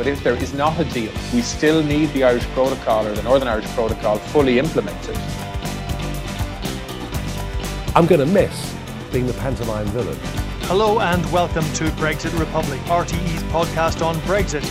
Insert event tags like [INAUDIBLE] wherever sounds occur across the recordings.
But if there is not a deal, we still need the Irish Protocol or the Northern Irish Protocol fully implemented. I'm going to miss being the pantomime villain. Hello and welcome to Brexit Republic, RTE's podcast on Brexit.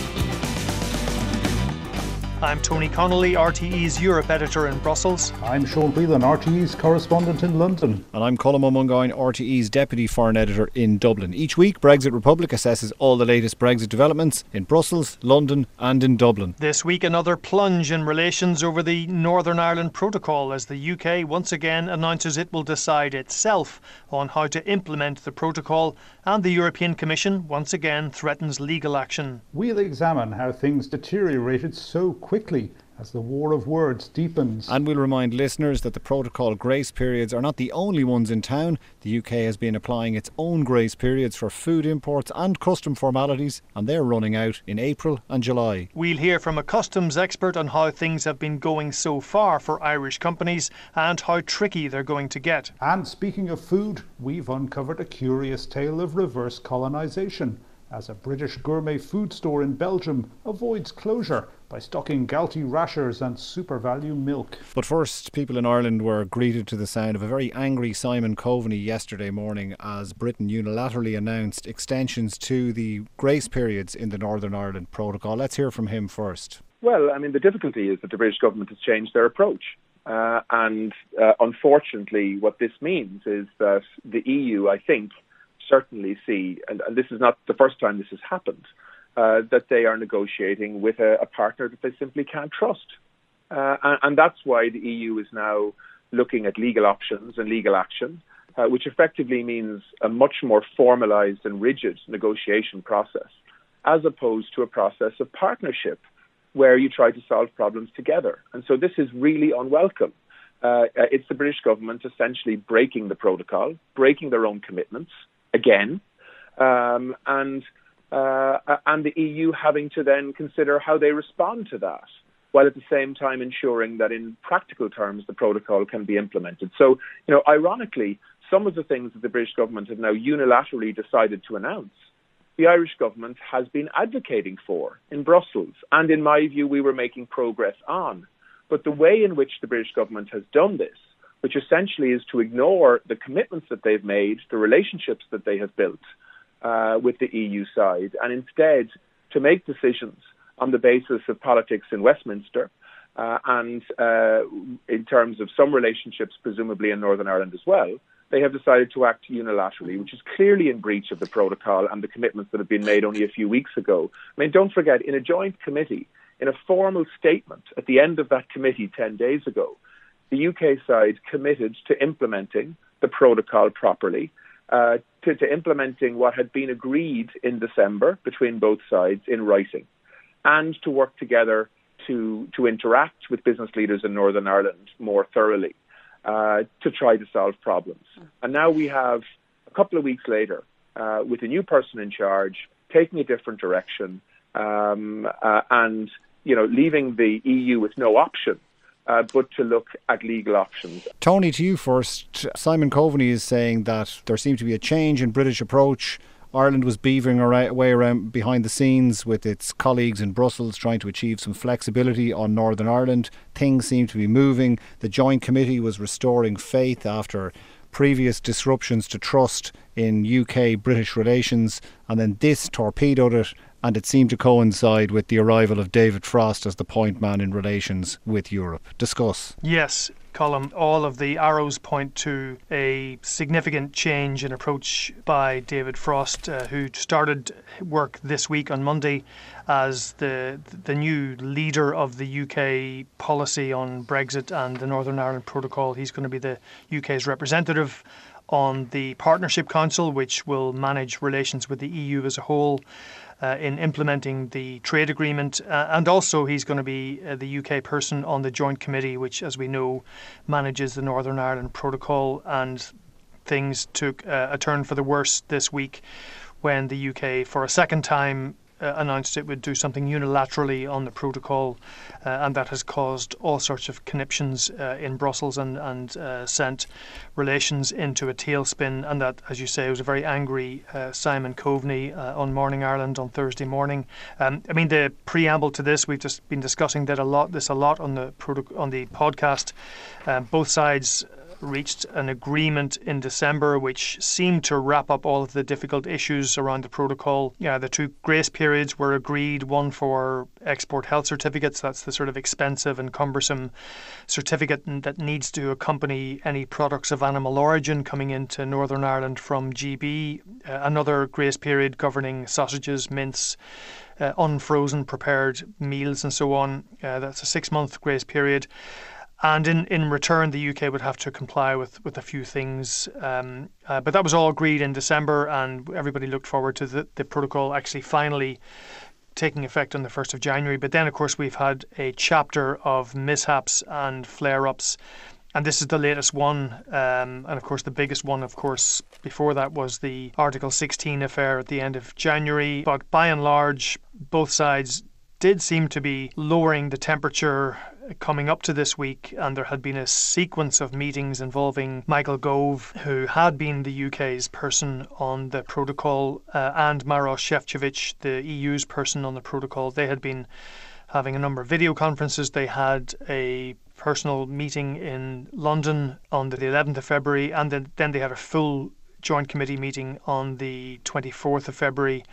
I'm Tony Connolly, RTE's Europe editor in Brussels. I'm Sean Whelan, RTE's correspondent in London. And I'm Colm Ó Mongáin, RTE's deputy foreign editor in Dublin. Each week, Brexit Republic assesses all the latest Brexit developments in Brussels, London, and in Dublin. This week, another plunge in relations over the Northern Ireland Protocol as the UK once again announces it will decide itself on how to implement the protocol, and the European Commission once again threatens legal action. We'll examine how things deteriorated so quickly as the war of words deepens. And we'll remind listeners that the protocol grace periods are not the only ones in town. The UK has been applying its own grace periods for food imports and custom formalities, and they're running out in April and July. We'll hear from a customs expert on how things have been going so far for Irish companies and how tricky they're going to get. And speaking of food, we've uncovered a curious tale of reverse colonisation as a British gourmet food store in Belgium avoids closure by stocking Galtee rashers and SuperValu milk. But first, people in Ireland were greeted to the sound of a very angry Simon Coveney yesterday morning as Britain unilaterally announced extensions to the grace periods in the Northern Ireland Protocol. Let's hear from him first. Well, I mean, the difficulty is that the British government has changed their approach. Uh, and uh, unfortunately, what this means is that the EU, I think, certainly see, and, and this is not the first time this has happened, uh, that they are negotiating with a, a, partner that they simply can't trust. Uh, and, and, that's why the EU is now looking at legal options and legal action, uh, which effectively means a much more formalized and rigid negotiation process, as opposed to a process of partnership where you try to solve problems together. And so this is really unwelcome. Uh, it's the British government essentially breaking the protocol, breaking their own commitments, again, um, and uh, and the EU having to then consider how they respond to that, while at the same time ensuring that in practical terms the protocol can be implemented. So, you know, ironically, some of the things that the British government have now unilaterally decided to announce, the Irish government has been advocating for in Brussels, and in my view, we were making progress on. But the way in which the British government has done this which essentially is to ignore the commitments that they've made, the relationships that they have built uh, with the EU side, and instead to make decisions on the basis of politics in Westminster uh, and uh, in terms of some relationships, presumably in Northern Ireland as well. They have decided to act unilaterally, which is clearly in breach of the protocol and the commitments that have been made only a few weeks ago. I mean, don't forget, in a joint committee, in a formal statement at the end of that committee 10 days ago, the UK side committed to implementing the protocol properly, uh, to, to, implementing what had been agreed in December between both sides in writing, and to work together to, to interact with business leaders in Northern Ireland more thoroughly uh, to try to solve problems. And now we have a couple of weeks later, uh, with a new person in charge, taking a different direction, um, uh, and you know, leaving the EU with no option uh, but to look at legal options. Tony, to you first. Simon Coveney is saying that there seemed to be a change in British approach. Ireland was beavering away around behind the scenes with its colleagues in Brussels trying to achieve some flexibility on Northern Ireland. Things seem to be moving. The Joint Committee was restoring faith after previous disruptions to trust in UK British relations, and then this torpedoed it and it seemed to coincide with the arrival of David Frost as the point man in relations with Europe. Discuss. Yes, Colm, all of the arrows point to a significant change in approach by David Frost, uh, who started work this week on Monday as the the new leader of the UK policy on Brexit and the Northern Ireland Protocol. He's going to be the UK's representative on the Partnership Council, which will manage relations with the EU as a whole. Uh, in implementing the trade agreement. Uh, and also, he's going to be uh, the UK person on the Joint Committee, which, as we know, manages the Northern Ireland Protocol. And things took uh, a turn for the worse this week when the UK, for a second time, uh, announced it would do something unilaterally on the protocol, uh, and that has caused all sorts of conniptions uh, in Brussels and, and uh, sent relations into a tailspin. And that, as you say, was a very angry uh, Simon Coveney uh, on Morning Ireland on Thursday morning. Um, I mean, the preamble to this, we've just been discussing that a lot, this a lot on the on the podcast. Um, both sides reached an agreement in December which seemed to wrap up all of the difficult issues around the protocol. Yeah, the two grace periods were agreed one for export health certificates, that's the sort of expensive and cumbersome certificate that needs to accompany any products of animal origin coming into Northern Ireland from GB. Uh, another grace period governing sausages, mince. Uh, unfrozen prepared meals and so on. Uh, that's a six month grace period and in, in return, the UK would have to comply with, with a few things. Um, uh, but that was all agreed in December, and everybody looked forward to the, the protocol actually finally taking effect on the 1st of January. But then, of course, we've had a chapter of mishaps and flare ups. And this is the latest one. Um, and of course, the biggest one, of course, before that was the Article 16 affair at the end of January. But by and large, both sides did seem to be lowering the temperature coming up to this week, and there had been a sequence of meetings involving Michael Gove, who had been the UK's person on the protocol, uh, and Maros Šefčovič, the EU's person on the protocol. They had been having a number of video conferences. They had a personal meeting in London on the 11th of February, and then, then they had a full joint committee meeting on the 24th of February.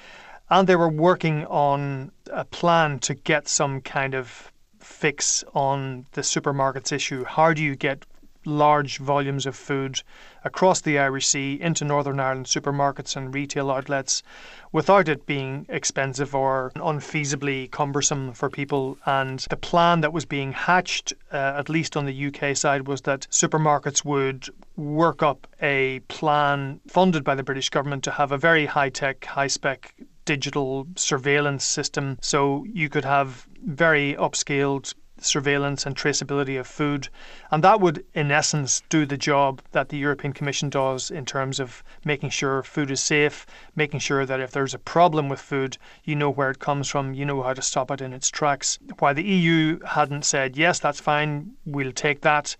And they were working on a plan to get some kind of fix on the supermarkets issue. How do you get large volumes of food across the Irish Sea into Northern Ireland supermarkets and retail outlets without it being expensive or unfeasibly cumbersome for people. And the plan that was being hatched, uh, at least on the UK side, was that supermarkets would work up a plan funded by the British government to have a very high tech, high spec digital surveillance system. So you could have very upscaled surveillance and traceability of food. And that would, in essence, do the job that the European Commission does in terms of making sure food is safe, making sure that if there's a problem with food, you know where it comes from, you know how to stop it in its tracks. While the EU hadn't said, yes, that's fine, we'll take that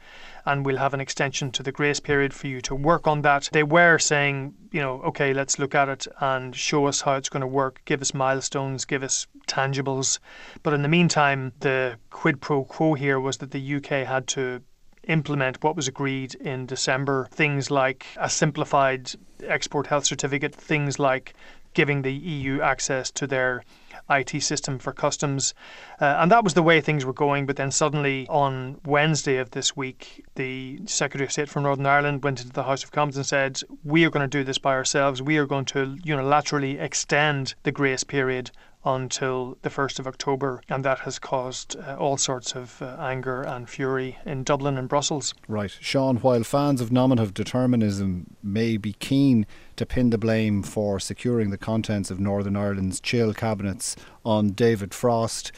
and we'll have an extension to the grace period for you to work on that. They were saying, you know, okay, let's look at it and show us how it's going to work, give us milestones, give us tangibles. But in the meantime, the quid pro quo here was that the UK had to implement what was agreed in December. Things like a simplified export health certificate, things like giving the EU access to their IT system for customs. Uh, and that was the way things were going. But then suddenly on Wednesday of this week, the Secretary of State for Northern Ireland went into the House of Commons and said, We are going to do this by ourselves. We are going to unilaterally extend the grace period until the 1st of October, and that has caused uh, all sorts of uh, anger and fury in Dublin and Brussels. Right. Sean, while fans of nominative determinism may be keen to pin the blame for securing the contents of Northern Ireland's chill cabinets on David Frost,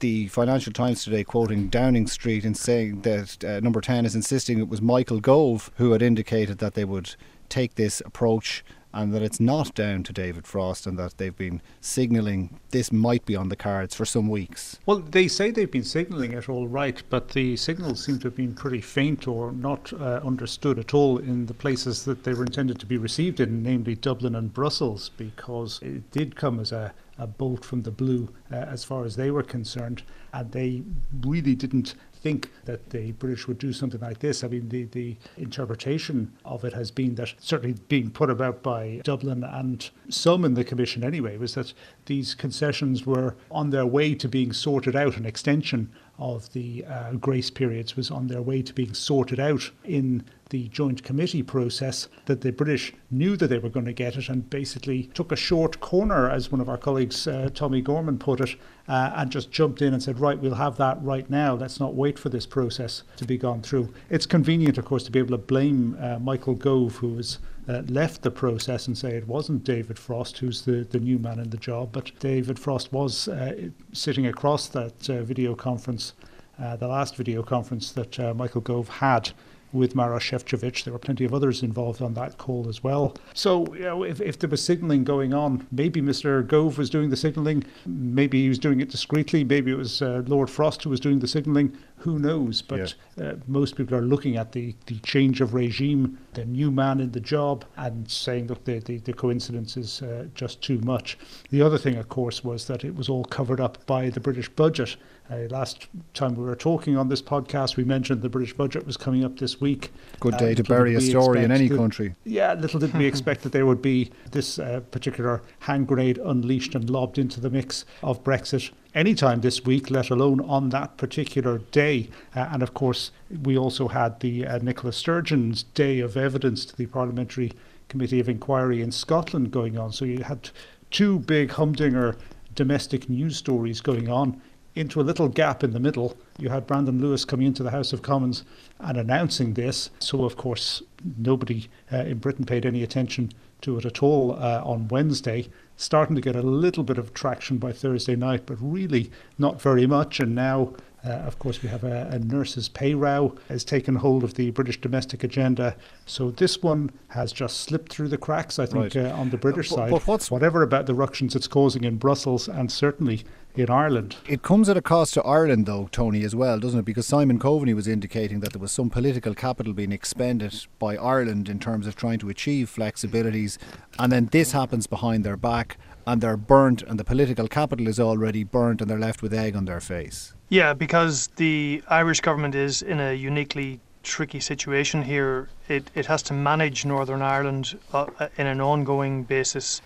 the Financial Times today quoting Downing Street and saying that uh, number 10 is insisting it was Michael Gove who had indicated that they would take this approach and that it's not down to David Frost and that they've been signalling this might be on the cards for some weeks. Well, they say they've been signalling it all right, but the signals seem to have been pretty faint or not uh, understood at all in the places that they were intended to be received in, namely Dublin and Brussels, because it did come as a a bolt from the blue uh, as far as they were concerned. And they really didn't think that the British would do something like this. I mean, the, the interpretation of it has been that, certainly being put about by Dublin and some in the Commission anyway, was that these concessions were on their way to being sorted out, an extension of the uh, grace periods was on their way to being sorted out in the joint committee process that the British knew that they were going to get it and basically took a short corner, as one of our colleagues, uh, Tommy Gorman, put it, uh, and just jumped in and said, right, we'll have that right now. Let's not wait for this process to be gone through. It's convenient, of course, to be able to blame uh, Michael Gove, who was uh, left the process and say it wasn't David Frost who's the, the new man in the job, but David Frost was uh, sitting across that uh, video conference, uh, the last video conference that uh, Michael Gove had with Mara Šefčovič. There were plenty of others involved on that call as well. So, you know, if, if there was signalling going on, maybe Mr. Gove was doing the signalling, maybe he was doing it discreetly, maybe it was uh, Lord Frost who was doing the signalling. Who knows? But yeah. uh, most people are looking at the, the change of regime, the new man in the job, and saying, look, the, the, the coincidence is uh, just too much. The other thing, of course, was that it was all covered up by the British budget. Uh, last time we were talking on this podcast, we mentioned the British budget was coming up this week. Good uh, day to bury a story in any that, country. Yeah, little did we [LAUGHS] expect that there would be this uh, particular hand grenade unleashed and lobbed into the mix of Brexit anytime this week, let alone on that particular day. Uh, and of course, we also had the uh, Nicola Sturgeon's Day of Evidence to the Parliamentary Committee of Inquiry in Scotland going on. So you had two big humdinger domestic news stories going on into a little gap in the middle. You had Brandon Lewis coming into the House of Commons and announcing this. So, of course, nobody uh, in Britain paid any attention to it at all uh, on Wednesday. Starting to get a little bit of traction by Thursday night, but really not very much. And now uh, of course, we have a, a, nurses' pay row has taken hold of the British domestic agenda. So this one has just slipped through the cracks, I think, right. uh, on the British uh, side. But what's whatever about the ructions it's causing in Brussels and certainly in Ireland. It comes at a cost to Ireland, though, Tony, as well, doesn't it? Because Simon Coveney was indicating that there was some political capital being expended by Ireland in terms of trying to achieve flexibilities, and then this happens behind their back, and they're burnt, and the political capital is already burnt, and they're left with egg on their face. Yeah, because the Irish government is in a uniquely tricky situation here. It, it has to manage Northern Ireland uh, uh, in an ongoing basis,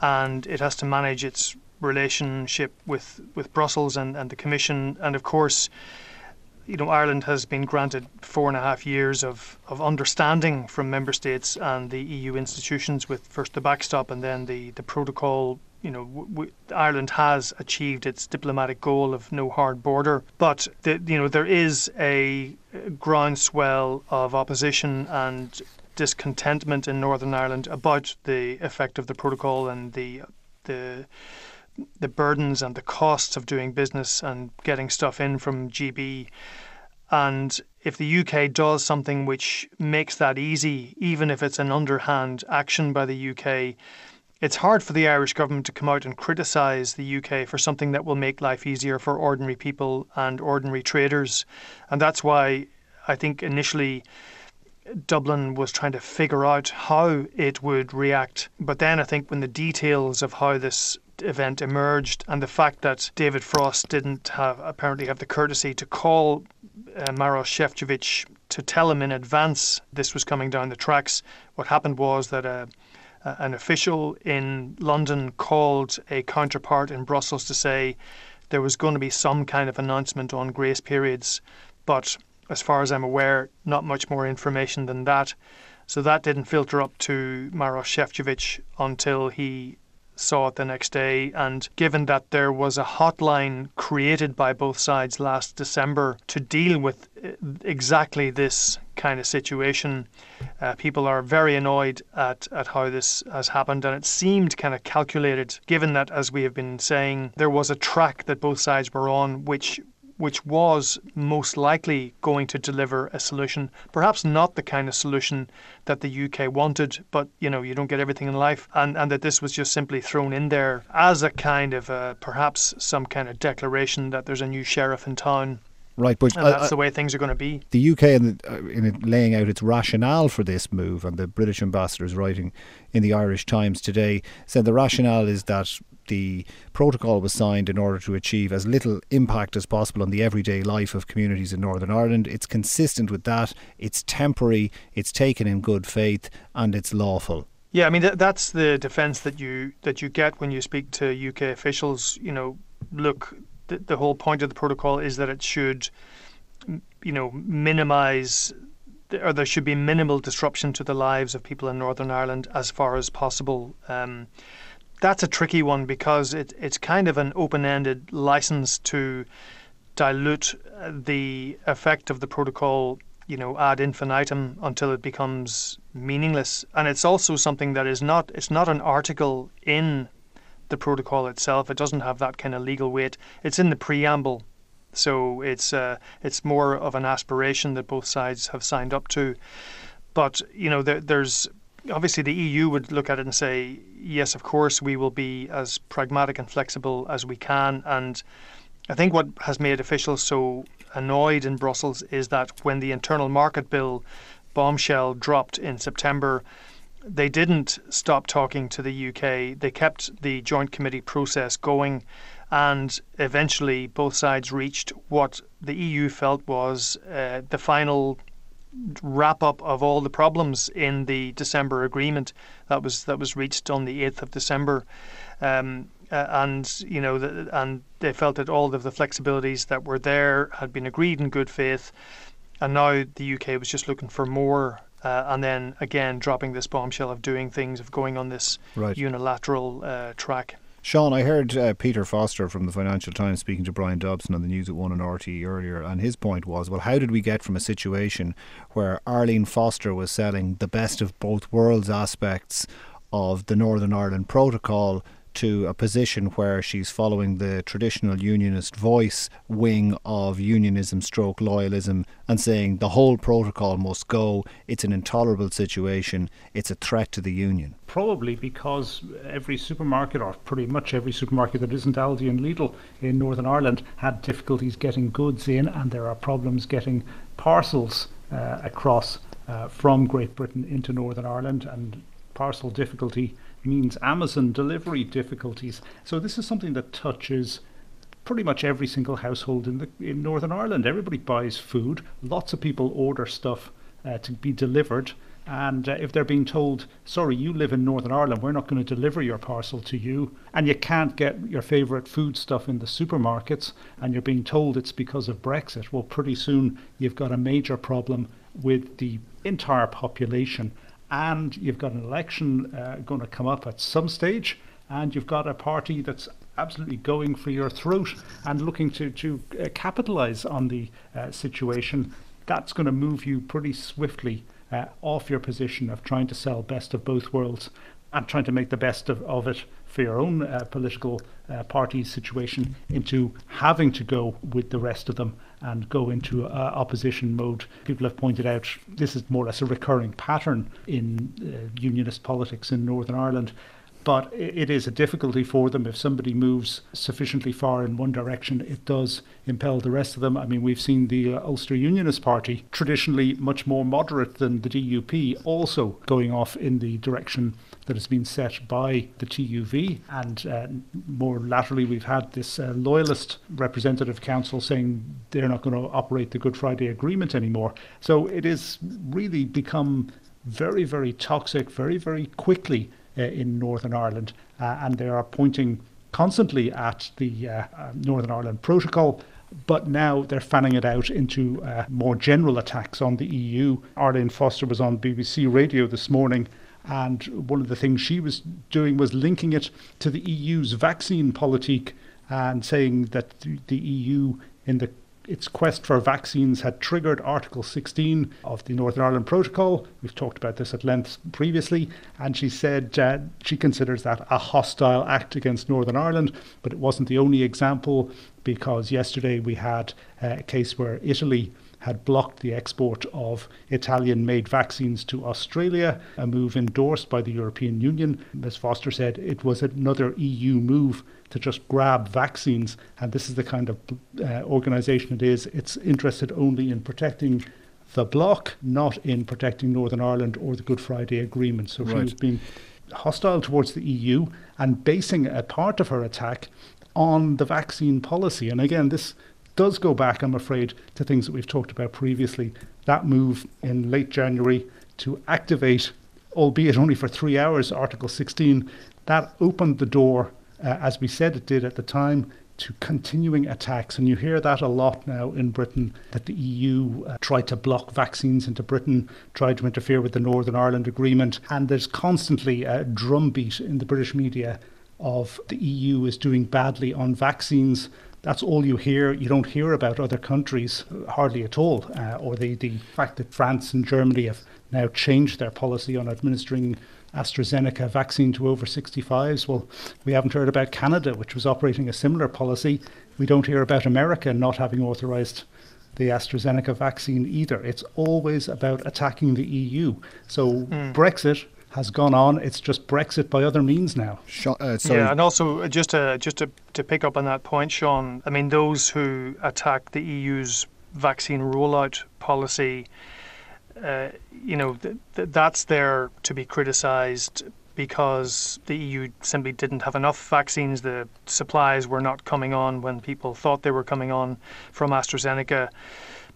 and it has to manage its relationship with, with Brussels and, and the Commission. And of course, you know, Ireland has been granted four and a half years of, of understanding from member states and the EU institutions with first the backstop and then the, the protocol you know, w- Ireland has achieved its diplomatic goal of no hard border, but the, you know there is a groundswell of opposition and discontentment in Northern Ireland about the effect of the protocol and the the the burdens and the costs of doing business and getting stuff in from GB. And if the UK does something which makes that easy, even if it's an underhand action by the UK, it's hard for the Irish government to come out and criticise the UK for something that will make life easier for ordinary people and ordinary traders. And that's why I think initially Dublin was trying to figure out how it would react. But then I think when the details of how this event emerged and the fact that David Frost didn't have apparently have the courtesy to call uh, Maros Šefčovič to tell him in advance this was coming down the tracks, what happened was that uh, an official in London called a counterpart in Brussels to say there was going to be some kind of announcement on grace periods, but as far as I'm aware, not much more information than that. So that didn't filter up to Maros Šefčovič until he saw it the next day. And given that there was a hotline created by both sides last December to deal with uh, exactly this kind of situation, uh, people are very annoyed at, at how this has happened. And it seemed kind of calculated, given that, as we have been saying, there was a track that both sides were on, which which was most likely going to deliver a solution, perhaps not the kind of solution that the UK wanted, but you know, you don't get everything in life, and, and that this was just simply thrown in there as a kind of perhaps some kind of declaration that there's a new sheriff in town. Right, but and that's uh, the way things are going to be. The UK, in, uh, in laying out its rationale for this move, and the British ambassadors writing in the Irish Times today said the rationale is that the protocol was signed in order to achieve as little impact as possible on the everyday life of communities in Northern Ireland. It's consistent with that. It's temporary. It's taken in good faith, and it's lawful. Yeah, I mean th- that's the defence that you that you get when you speak to UK officials. You know, look, the, the whole point of the protocol is that it should, you know, minimise or there should be minimal disruption to the lives of people in Northern Ireland as far as possible. Um, that's a tricky one because it, it's kind of an open ended license to dilute uh, the effect of the protocol you know ad infinitum until it becomes meaningless. And it's also something that is not it's not an article in the protocol itself. It doesn't have that kind of legal weight. It's in the preamble, so it's uh, it's more of an aspiration that both sides have signed up to. But you know, there, there's obviously the EU would look at it and say, yes, of course, we will be as pragmatic and flexible as we can. And I think what has made officials so annoyed in Brussels is that when the internal market bill bombshell dropped in September, they didn't stop talking to the UK. They kept the joint committee process going, and eventually both sides reached what the EU felt was uh, the final wrap up of all the problems in the December agreement that was that was reached on the 8th of December. Um, uh, and you know, the, and they felt that all of the flexibilities that were there had been agreed in good faith, and now the UK was just looking for more. Uh, and then again, dropping this bombshell of doing things, of going on this right. unilateral uh, track. Sean, I heard uh, Peter Foster from the Financial Times speaking to Brian Dobson on the news at one and RT earlier, and his point was, well, how did we get from a situation where Arlene Foster was selling the best of both worlds aspects of the Northern Ireland Protocol to a position where she's following the traditional unionist voice wing of unionism stroke loyalism and saying the whole protocol must go. It's an intolerable situation. It's a threat to the union. Probably because every supermarket, or pretty much every supermarket that isn't Aldi and Lidl in Northern Ireland, had difficulties getting goods in, and there are problems getting parcels uh, across uh, from Great Britain into Northern Ireland, and parcel difficulty means Amazon delivery difficulties. So this is something that touches pretty much every single household in the in Northern Ireland. Everybody buys food. Lots of people order stuff uh, to be delivered. And uh, if they're being told, sorry, you live in Northern Ireland, we're not going to deliver your parcel to you, and you can't get your favourite food stuff in the supermarkets, and you're being told it's because of Brexit, well, pretty soon you've got a major problem with the entire population and you've got an election uh, going to come up at some stage, and you've got a party that's absolutely going for your throat and looking to to uh, capitalize on the uh, situation. That's going to move you pretty swiftly uh, off your position of trying to sell best of both worlds and trying to make the best of, of it for your own uh, political uh, party situation into having to go with the rest of them and go into uh, opposition mode. People have pointed out this is more or less a recurring pattern in uh, unionist politics in Northern Ireland but it is a difficulty for them if somebody moves sufficiently far in one direction it does impel the rest of them i mean we've seen the uh, ulster unionist party traditionally much more moderate than the dup also going off in the direction that has been set by the TUV and uh, more laterally we've had this uh, loyalist representative council saying they're not going to operate the good friday agreement anymore so it has really become very very toxic very very quickly uh, in Northern Ireland, uh, and they are pointing constantly at the uh, Northern Ireland Protocol. But now they're fanning it out into more general attacks on the EU. Arlene Foster was on BBC Radio this morning and one of the things she was doing was linking it to the EU's vaccine politique and saying that the EU in the its quest for vaccines had triggered Article 16 of the Northern Ireland Protocol. We've talked about this at length previously, and she said uh, she considers that a hostile act against Northern Ireland, but it wasn't the only example because yesterday we had uh, a case where Italy had blocked the export of Italian made vaccines to Australia, a move endorsed by the European Union. Ms. Foster said it was another EU move to just grab vaccines, and this is the kind of uh, organisation it is. It's interested only in protecting the bloc, not in protecting Northern Ireland or the Good Friday Agreement. So right. she was being hostile towards the EU and basing a part of her attack on the vaccine policy. And again, this does go back, I'm afraid, to things that we've talked about previously. That move in late January to activate, albeit only for three hours, Article 16, that opened the door, uh, as we said it did at the time, to continuing attacks. And you hear that a lot now in Britain that the EU uh, tried to block vaccines into Britain, tried to interfere with the Northern Ireland Agreement. And there's constantly a drumbeat in the British media of the EU is doing badly on vaccines. That's all you hear. You don't hear about other countries hardly at all, uh, or the, the fact that France and Germany have now changed their policy on administering AstraZeneca vaccine to over 65s. Well, we haven't heard about Canada, which was operating a similar policy. We don't hear about America not having authorized the AstraZeneca vaccine either. It's always about attacking the EU. So mm. Brexit has gone on. It's just Brexit by other means now. Uh, yeah, and also uh, just to just to, to pick up on that point, Sean. I mean, those who attack the EU's vaccine rollout policy, uh, you know, th- th- that's there to be criticised because the EU simply didn't have enough vaccines. The supplies were not coming on when people thought they were coming on from AstraZeneca.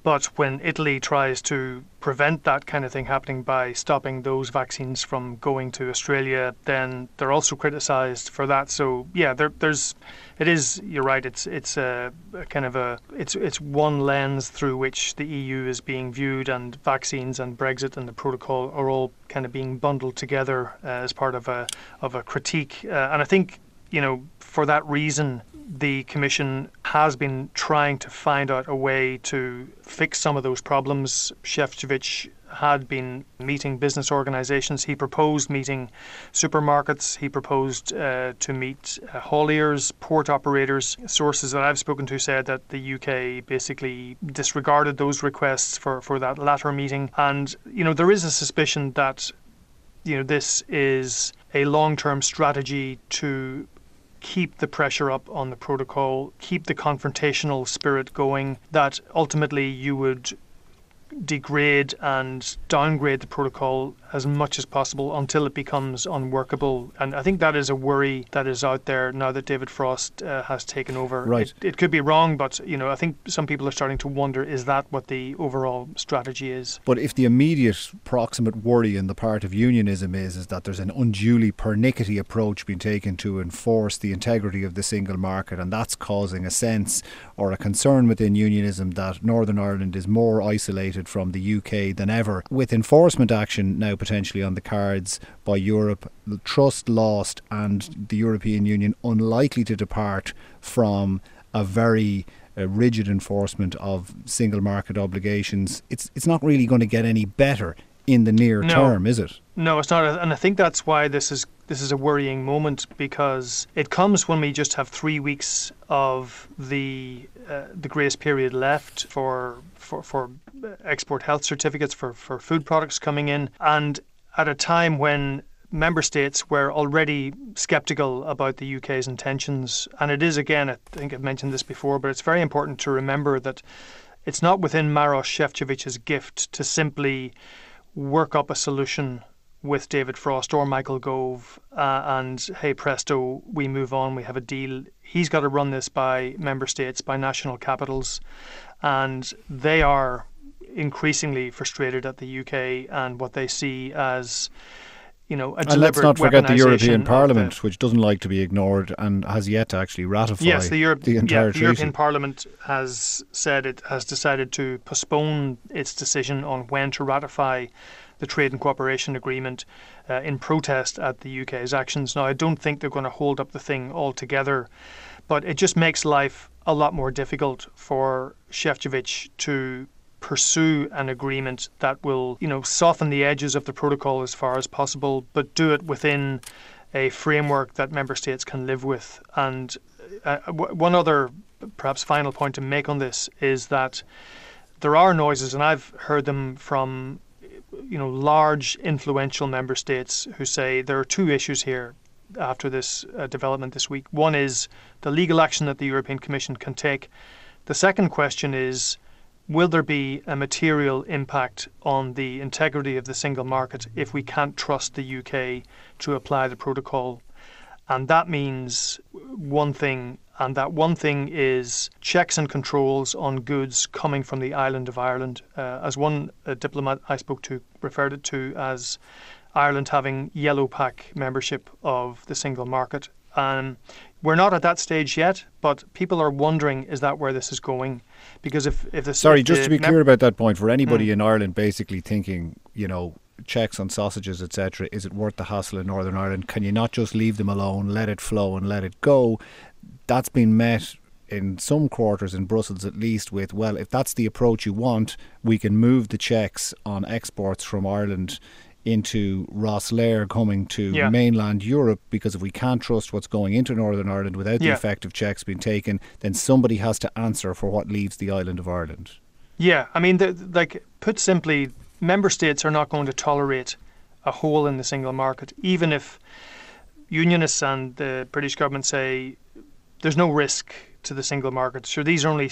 But when Italy tries to prevent that kind of thing happening by stopping those vaccines from going to Australia, then they're also criticised for that. So yeah, there, there's, it is. You're right. It's it's a, a, kind of a it's it's one lens through which the EU is being viewed, and vaccines and Brexit and the protocol are all kind of being bundled together uh, as part of a of a critique. Uh, and I think you know for that reason the Commission has been trying to find out a way to fix some of those problems. Šefčovič had been meeting business organisations. He proposed meeting supermarkets. He proposed uh, to meet uh, hauliers, port operators. Sources that I've spoken to said that the UK basically disregarded those requests for, for that latter meeting. And, you know, there is a suspicion that, you know, this is a long term strategy to keep the pressure up on the protocol, keep the confrontational spirit going, that ultimately you would degrade and downgrade the protocol as much as possible until it becomes unworkable. And I think that is a worry that is out there now that David Frost uh, has taken over. Right. It, it, could be wrong, but you know, I think some people are starting to wonder: is that what the overall strategy is? But if the immediate proximate worry in the part of unionism is is that there's an unduly pernickety approach being taken to enforce the integrity of the single market, and that's causing a sense or a concern within unionism that Northern Ireland is more isolated from the UK than ever, with enforcement action now potentially on the cards by Europe, trust lost, and the European Union unlikely to depart from a very uh, rigid enforcement of single market obligations. It's it's not really going to get any better in the near no. term, is it? No, it's not, and I think that's why this is this is a worrying moment because it comes when we just have three weeks of the uh, the grace period left for for for export health certificates for for food products coming in, and at a time when member states were already skeptical about the UK's intentions. And it is, again, I think I've mentioned this before, but it's very important to remember that it's not within Maros Šefčovič's gift to simply work up a solution with David Frost or Michael Gove, uh, and hey presto, we move on, we have a deal. He's got to run this by member states, by national capitals, and they are increasingly frustrated at the UK and what they see as you know, and let's not forget the European Parliament, the, which doesn't like to be ignored and has yet to actually ratify yes, the, Europe, the entire yeah, treaty. The European Parliament has said it has decided to postpone its decision on when to ratify the Trade and Cooperation Agreement uh, in protest at the UK's actions. Now, I don't think they're going to hold up the thing altogether, but it just makes life a lot more difficult for Šefčovič to pursue an agreement that will, you know, soften the edges of the protocol as far as possible, but do it within a framework that member states can live with. And uh, w- one other, perhaps, final point to make on this is that there are noises, and I've heard them from, you know, large influential member states who say there are two issues here after this uh, development this week. One is the legal action that the European Commission can take. The second question is will there be a material impact on the integrity of the single market if we can't trust the UK to apply the protocol? And that means one thing, and that one thing is checks and controls on goods coming from the island of Ireland. Uh, as one uh, diplomat I spoke to referred it to as Ireland having yellow pack membership of the single market. Um, we're not at that stage yet, but people are wondering is that where this is going? Because if, if the sorry, if just the to be clear about that point, for anybody mm. in Ireland basically thinking, you know, checks on sausages, etc., is it worth the hassle in Northern Ireland? Can you not just leave them alone, let it flow, and let it go? That's been met in some quarters in Brussels at least with well if that's the approach you want we can move the checks on exports from Ireland into Rosslare coming to yeah. mainland Europe because if we can't trust what's going into Northern Ireland without yeah. the effective checks being taken, then somebody has to answer for what leaves the island of Ireland. Yeah, I mean, the, like put simply, member states are not going to tolerate a hole in the single market, even if unionists and the British government say there's no risk to the single market. Sure, these are only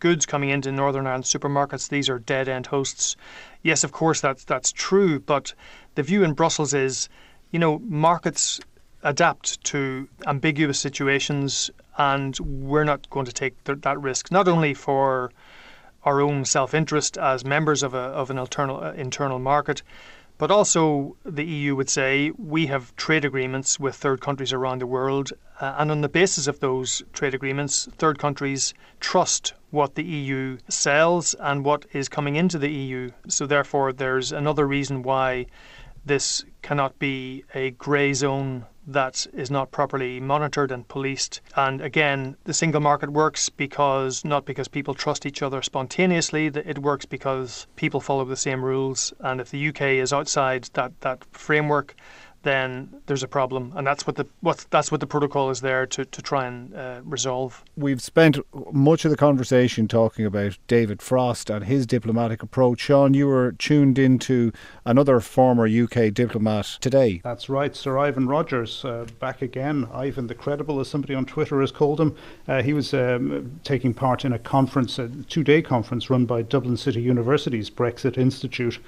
goods coming into Northern Ireland supermarkets. These are dead end hosts. Yes, of course, that's that's true. But the view in Brussels is, you know, markets adapt to ambiguous situations, and we're not going to take th- that risk. Not only for our own self-interest as members of a of an internal uh, internal market, but also, the EU would say we have trade agreements with third countries around the world, uh, and on the basis of those trade agreements, third countries trust what the EU sells and what is coming into the EU. So, therefore, there's another reason why this cannot be a grey zone that is not properly monitored and policed. And again, the single market works because not because people trust each other spontaneously, it works because people follow the same rules. And if the UK is outside that, that framework, then there's a problem, and that's what the what that's what the protocol is there to, to try and uh, resolve. We've spent much of the conversation talking about David Frost and his diplomatic approach. Sean, you were tuned into another former UK diplomat today. That's right, Sir Ivan Rogers, uh, back again. Ivan the Credible, as somebody on Twitter has called him. Uh, he was um, taking part in a conference, a two-day conference run by Dublin City University's Brexit Institute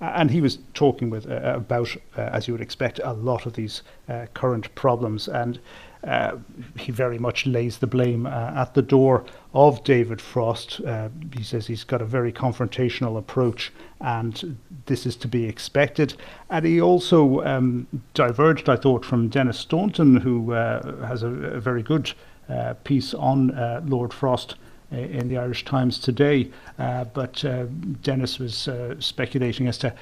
and he was talking with uh, about, uh, as you would expect, a lot of these uh, current problems, and uh, he very much lays the blame uh, at the door of David Frost. Uh, he says he's got a very confrontational approach, and this is to be expected. And he also um, diverged, I thought, from Denis Staunton, who has a, a, very good piece on Lord Frost in the Irish Times today. Uh, but uh, Denis was uh, speculating as to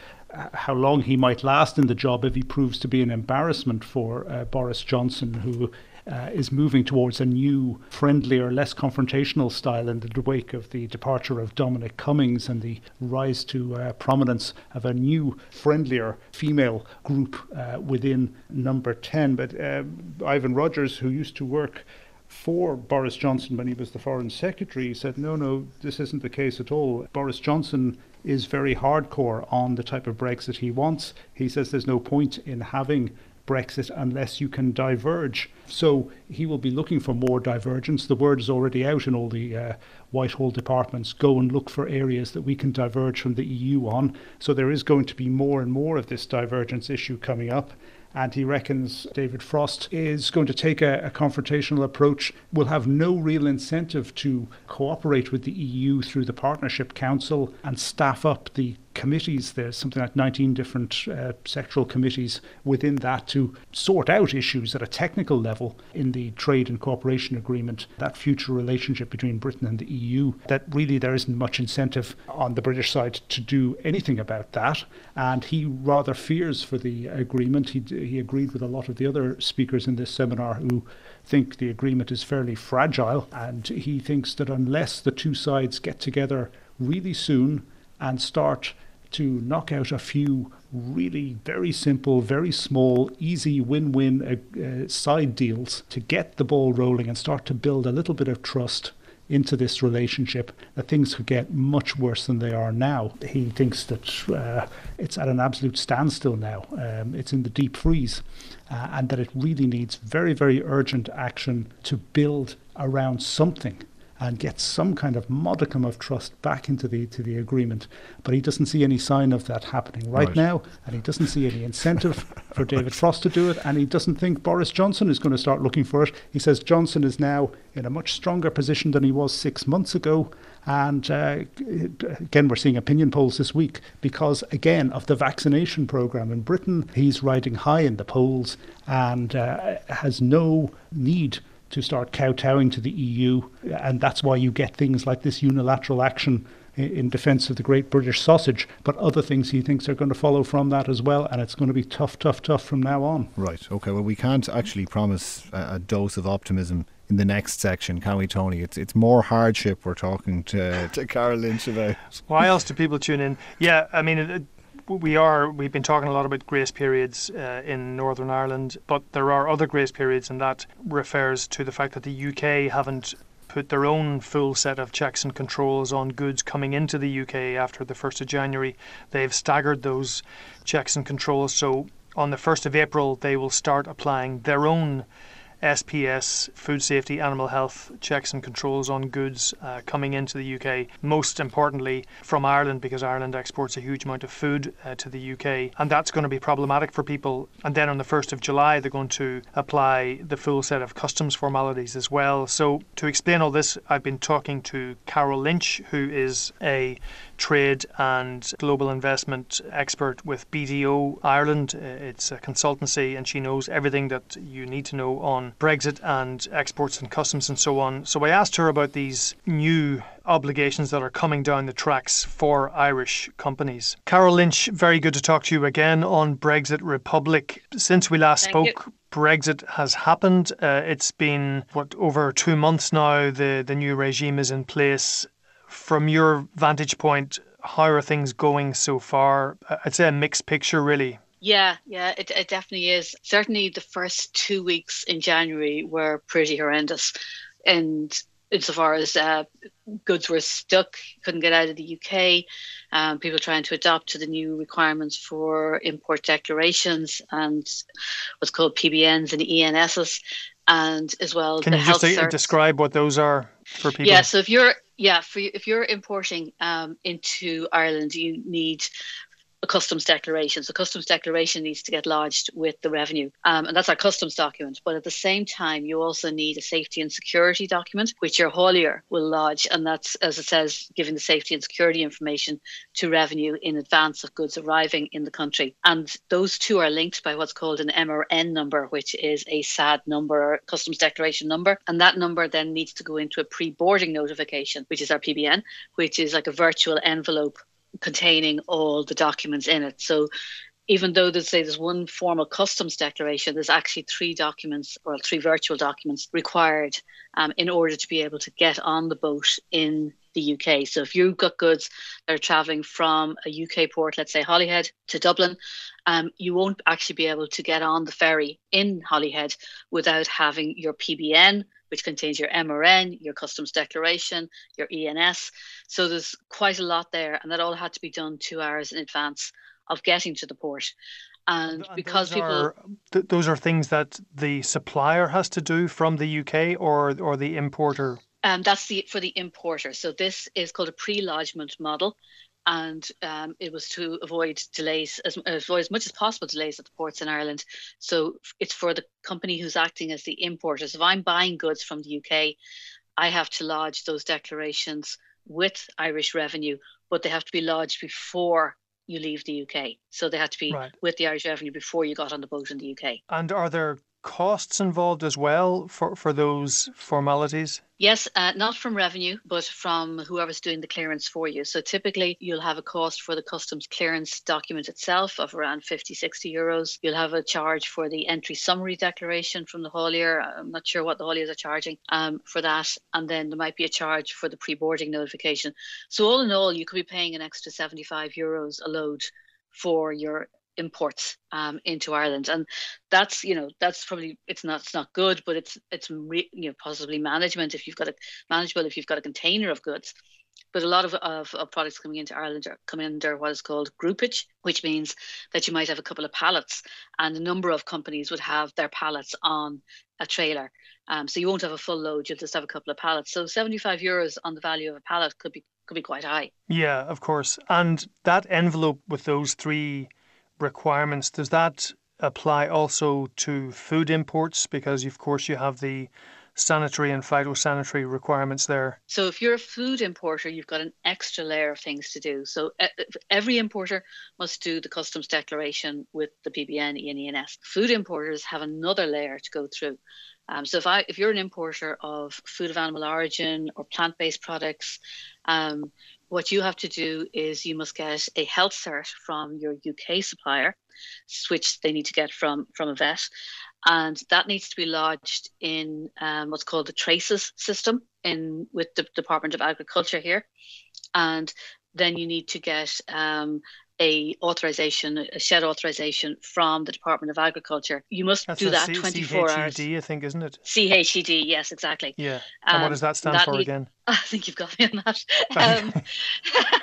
how long he might last in the job if he proves to be an embarrassment for uh, Boris Johnson, who uh, is moving towards a new, friendlier, less confrontational style in the wake of the departure of Dominic Cummings and the rise to uh, prominence of a new, friendlier female group within Number 10. But Ivan Rogers, who used to work for Boris Johnson when he was the Foreign Secretary said, no, no, this isn't the case at all. Boris Johnson is very hardcore on the type of Brexit he wants. He says there's no point in having Brexit unless you can diverge. So he will be looking for more divergence. The word is already out in all the uh, Whitehall departments. Go and look for areas that we can diverge from the EU on. So there is going to be more and more of this divergence issue coming up and he reckons David Frost is going to take a, a, confrontational approach, will have no real incentive to cooperate with the EU through the Partnership Council and staff up the committees. There's something like 19 different uh, sectoral committees within that to sort out issues at a technical level in the trade and cooperation agreement, that future relationship between Britain and the EU. That really there isn't much incentive on the British side to do anything about that. And he rather fears for the agreement. He, he agreed with a lot of the other speakers in this seminar who think the agreement is fairly fragile. And he thinks that unless the two sides get together really soon and start to knock out a few really very simple, very small, easy win win uh, uh, side deals to get the ball rolling and start to build a little bit of trust into this relationship, that things could get much worse than they are now. He thinks that uh, it's at an absolute standstill now, um, it's in the deep freeze, uh, and that it really needs very, very urgent action to build around something and get some kind of modicum of trust back into the to the agreement. But he doesn't see any sign of that happening right, right. now, and he doesn't see any incentive for David Frost to do it, and he doesn't think Boris Johnson is going to start looking for it. He says Johnson is now in a much stronger position than he was six months ago. And uh, again, we're seeing opinion polls this week because, again, of the vaccination program in Britain. He's riding high in the polls and uh, has no need to start kowtowing to the EU, and that's why you get things like this unilateral action in defence of the great British sausage, but other things he thinks are going to follow from that as well, and it's going to be tough, tough, tough from now on. Right. Okay. Well, we can't actually promise a, a dose of optimism in the next section, can we, Tony? It's it's more hardship we're talking to to Carol Lynch about. Why else do people tune in? Yeah, I mean. It, we are we've been talking a lot about grace periods uh, in Northern Ireland, but there are other grace periods, and that refers to the fact that the UK haven't put their own full set of checks and controls on goods coming into the UK after the 1st of January. They've staggered those checks and controls, so on the 1st of April they will start applying their own SPS, food safety, animal health checks and controls on goods uh, coming into the UK. Most importantly, from Ireland, because Ireland exports a huge amount of food uh, to the UK, and that's going to be problematic for people. And then on the 1st of July, they're going to apply the full set of customs formalities as well. So, to explain all this, I've been talking to Carol Lynch, who is a trade and global investment expert with BDO Ireland. Uh, it's a consultancy, and she knows everything that you need to know on Brexit and exports and customs and so on. So I asked her about these new obligations that are coming down the tracks for Irish companies. Carol Lynch, very good to talk to you again on Brexit Republic. Since we last Thank spoke, you. Brexit has happened. Uh, it's been what over two months now. The the new regime is in place from your vantage point, how are things going so far? I'd say a mixed picture, really. Yeah, yeah, it, it definitely is. Certainly, the first two weeks in January were pretty horrendous, and insofar as uh, goods were stuck, couldn't get out of the UK, um, people trying to adopt to the new requirements for import declarations and what's called PBNs and ENSs, and as well. Can you just describe what those are for people? Yeah, so if you're yeah, for if you're importing um, into Ireland, you need a customs declaration. So customs declaration needs to get lodged with the revenue, um, and that's our customs document. But at the same time, you also need a safety and security document, which your haulier will lodge, and that's as it says, giving the safety and security information to revenue in advance of goods arriving in the country. And those two are linked by what's called an MRN number, which is a SAD number, or customs declaration number, and that number then needs to go into a pre-boarding notification, which is our PBN, which is like a virtual envelope containing all the documents in it. So even though there's say there's one formal customs declaration, there's actually three documents or three virtual documents required um, in order to be able to get on the boat in the UK. So if you've got goods that are traveling from a UK port, let's say Holyhead to Dublin, um, you won't actually be able to get on the ferry in Holyhead without having your PBN, which contains your MRN, your customs declaration, your ENS. So there's quite a lot there, and that all had to be done two hours in advance of getting to the port. And, and because people, are, th- those are things that the supplier has to do from the UK or or the importer. Um, that's the for the importer. So this is called a pre-lodgement model, and um, it was to avoid delays as avoid as much as possible delays at the ports in Ireland. So it's for the company who's acting as the importer. So if I'm buying goods from the UK, I have to lodge those declarations with Irish Revenue, but they have to be lodged before you leave the UK. So they had to be right. with the Irish Revenue before you got on the boat in the UK. And are there costs involved as well for, for those formalities? Yes, uh, not from revenue, but from whoever's doing the clearance for you. So typically, you'll have a cost for the customs clearance document itself of around 50, 60 euros. You'll have a charge for the entry summary declaration from the haulier. I'm not sure what the hauliers are charging um, for that. And then there might be a charge for the pre boarding notification. So, all in all, you could be paying an extra 75 euros a load for your imports um, into Ireland, and that's you know that's probably it's not it's not good, but it's it's re, you know possibly management if you've got a manageable if you've got a container of goods. But a lot of, of, of products coming into Ireland are coming under what is called groupage, which means that you might have a couple of pallets, and a number of companies would have their pallets on a trailer. Um, so you won't have a full load; you'll just have a couple of pallets. So seventy-five euros on the value of a pallet could be could be quite high. Yeah, of course. And that envelope with those three requirements, does that apply also to food imports? Because, of course, you have the sanitary and phytosanitary requirements there. So, if you're a food importer, you've got an extra layer of things to do. So, every importer must do the customs declaration with the PBN, ENENS. Food importers have another layer to go through. Um, so if I if you're an importer of food of animal origin or plant based products, um, what you have to do is you must get a health cert from your UK supplier, which they need to get from from a vet, and that needs to be lodged in um, what's called the traces system in with the Department of Agriculture here, and then you need to get um, a authorization, a CHED authorization from the Department of Agriculture. You must That's do that C- 24 CHED, hours. I think, isn't it? CHED, yes, exactly. Yeah. And what Um, does that stand that for need- again? [LAUGHS] I think you've got me on that. Um, [LAUGHS]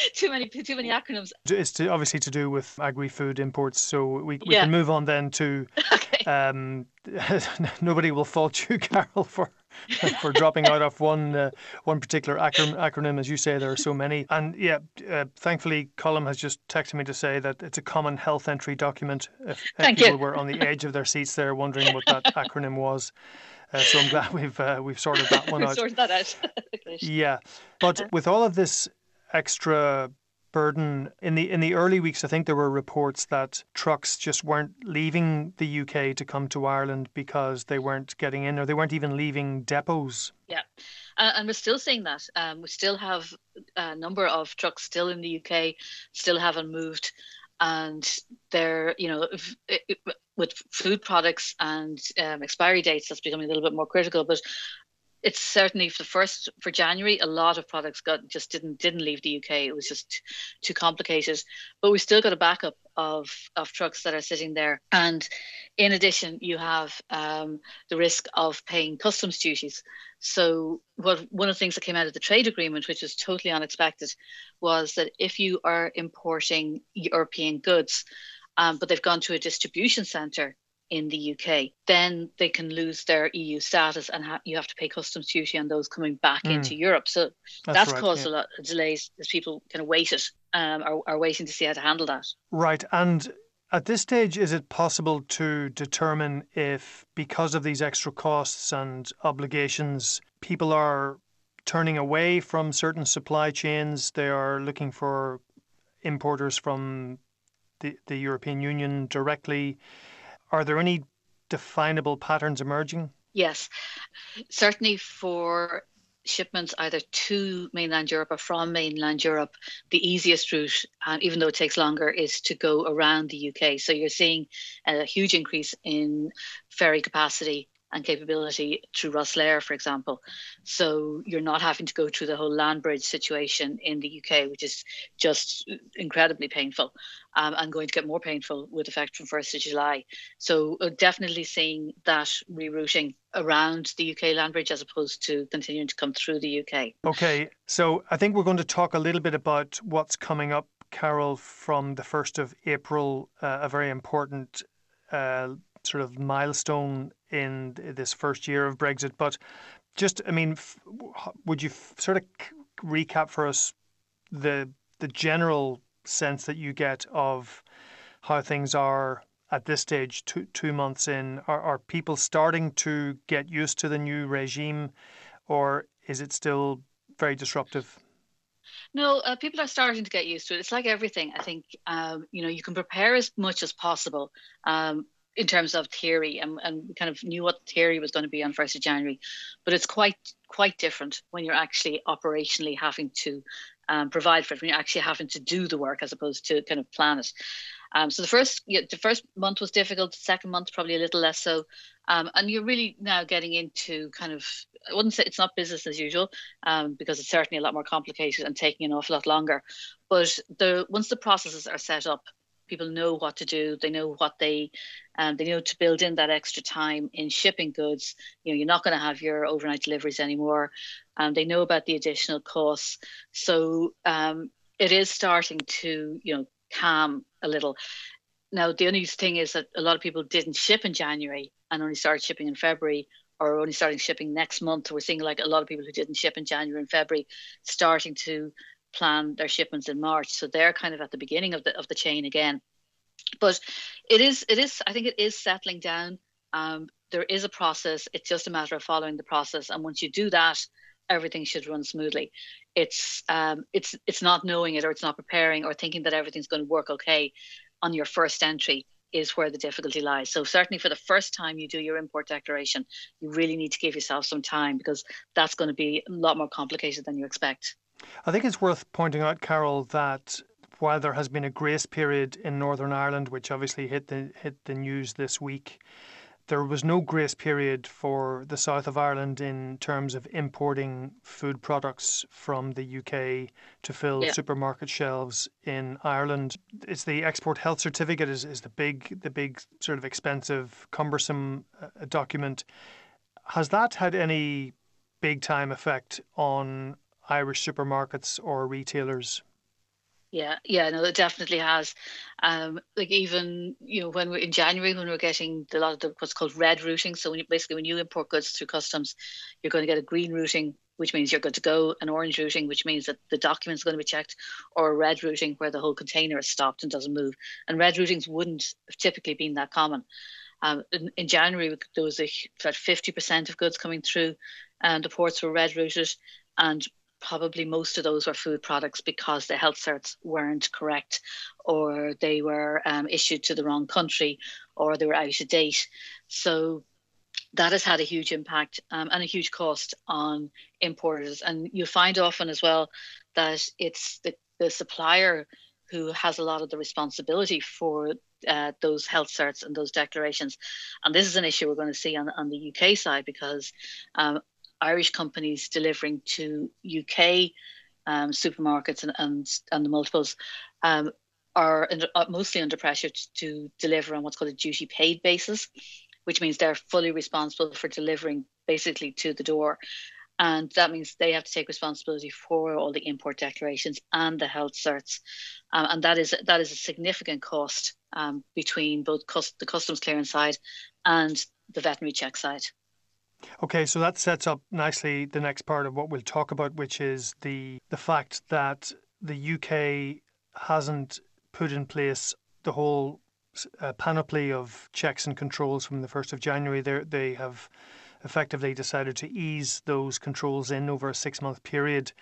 [LAUGHS] too many, too many acronyms. It's to, obviously to do with agri-food imports, so we, we Yeah. can move on then to. [LAUGHS] Um, [LAUGHS] nobody will fault you, Carol, for for dropping out of one uh, one particular acron- acronym, as you say. There are so many, and yeah, uh, thankfully, Colin has just texted me to say that it's a common health entry document. If, if people you. were on the edge of their seats there, wondering what that acronym was, uh, so I'm glad we've uh, we've sorted that one We've out. sorted that out. Yeah, but with all of this extra burden in the in the early weeks, I think there were reports that trucks just weren't leaving the UK to come to Ireland because they weren't getting in, or they weren't even leaving depots. Yeah, uh, and we're still seeing that. Um, we still have a number of trucks still in the UK, still haven't moved, and they're you know if, if, with food products and um, expiry dates, that's becoming a little bit more critical. But it's certainly for the first for January, a lot of products got just didn't didn't leave the UK. It was just too complicated. But we still got a backup of of trucks that are sitting there, and in addition, you have um, the risk of paying customs duties. So, what one of the things that came out of the trade agreement, which was totally unexpected, was that if you are importing European goods, um, but they've gone to a distribution centre in the UK, then they can lose their EU status, and ha- you have to pay customs duty on those coming back Mm. into Europe. So That's that's, right, caused yeah. a lot of delays as people kind of waited, um, are, are waiting to see how to handle that. Right, and at this stage, is it possible to determine if, because of these extra costs and obligations, people are turning away from certain supply chains? They are looking for importers from the, the European Union directly. Are there any definable patterns emerging? Yes, certainly for shipments either to mainland Europe or from mainland Europe, the easiest route, um, even though it takes longer, is to go around the UK. So you're seeing a huge increase in ferry capacity and capability through Rosslare, for example. So you're not having to go through the whole land bridge situation in the UK, which is just incredibly painful um, and going to get more painful with effect from 1st of July. So uh, definitely seeing that rerouting around the UK land bridge as opposed to continuing to come through the UK. Okay, so I think we're going to talk a little bit about what's coming up, Carol, from the 1st of April, uh, a very important uh, sort of milestone in this first year of Brexit. But just, I mean, f- would you f- sort of c- recap for us the the general sense that you get of how things are at this stage, two two months in? Are are people starting to get used to the new regime, or is it still very disruptive? No, uh, people are starting to get used to it. It's like everything. I think um, you know you can prepare as much as possible um, in terms of theory, and, and we kind of knew what the theory was going to be on first of January, but it's quite quite different when you're actually operationally having to um, provide for it, when you're actually having to do the work as opposed to kind of plan it. Um, so the first the first month was difficult. The second month probably a little less so, um, and you're really now getting into kind of I wouldn't say it's not business as usual um, because it's certainly a lot more complicated and taking an awful lot longer. But the once the processes are set up, people know what to do. They know what they um, they know to build in that extra time in shipping goods. You know, you're not going to have your overnight deliveries anymore. Um, they know about the additional costs, so um, it is starting to you know calm a little. Now the only thing is that a lot of people didn't ship in January and only started shipping in February or only starting shipping next month. We're seeing like a lot of people who didn't ship in January and February starting to plan their shipments in March. So they're kind of at the beginning of the of the chain again. But it is it is I think it is settling down. Um, there is a process. It's just a matter of following the process. And once you do that, everything should run smoothly. It's um, it's it's not knowing it or it's not preparing or thinking that everything's going to work okay on your first entry is where the difficulty lies. So certainly for the first time you do your import declaration, you really need to give yourself some time because that's going to be a lot more complicated than you expect. I think it's worth pointing out, Carol, that while there has been a grace period in Northern Ireland, which obviously hit the hit the news this week, there was no grace period for the south of Ireland in terms of importing food products from the UK to fill yeah. supermarket shelves in Ireland. It's the export health certificate is, is the big the big sort of expensive cumbersome uh, document. Has that had any big time effect on Irish supermarkets or retailers? Yeah, yeah, no, it definitely has. Um, like even you know when we're in January when we're getting a lot of the, what's called red routing. So when you, basically when you import goods through customs, you're going to get a green routing, which means you're good to go, an orange routing, which means that the document's going to be checked, or a red routing where the whole container is stopped and doesn't move. And red routings wouldn't have typically been that common. Um, in, in, January, there was a, about 50% of goods coming through, and the ports were red routed, and probably most of those were food products because the health certs weren't correct or they were um, issued to the wrong country or they were out of date. So that has had a huge impact um, and a huge cost on importers. And you'll find often as well that it's the, the supplier who has a lot of the responsibility for uh, those health certs and those declarations. And this is an issue we're going to see on, on the UK side because um, Irish companies delivering to UK um, supermarkets and, and, and the multiples um, are, are, mostly under pressure to, to deliver on what's called a duty paid basis, which means they're fully responsible for delivering basically to the door. And that means they have to take responsibility for all the import declarations and the health certs, um, and that is that is a significant cost um, between both cust- the customs clearance side and the veterinary check side. Okay, so that sets up nicely the next part of what we'll talk about, which is the the fact that the UK hasn't put in place the whole uh, panoply of checks and controls from the 1st of January. They they have effectively decided to ease those controls in over a six month period,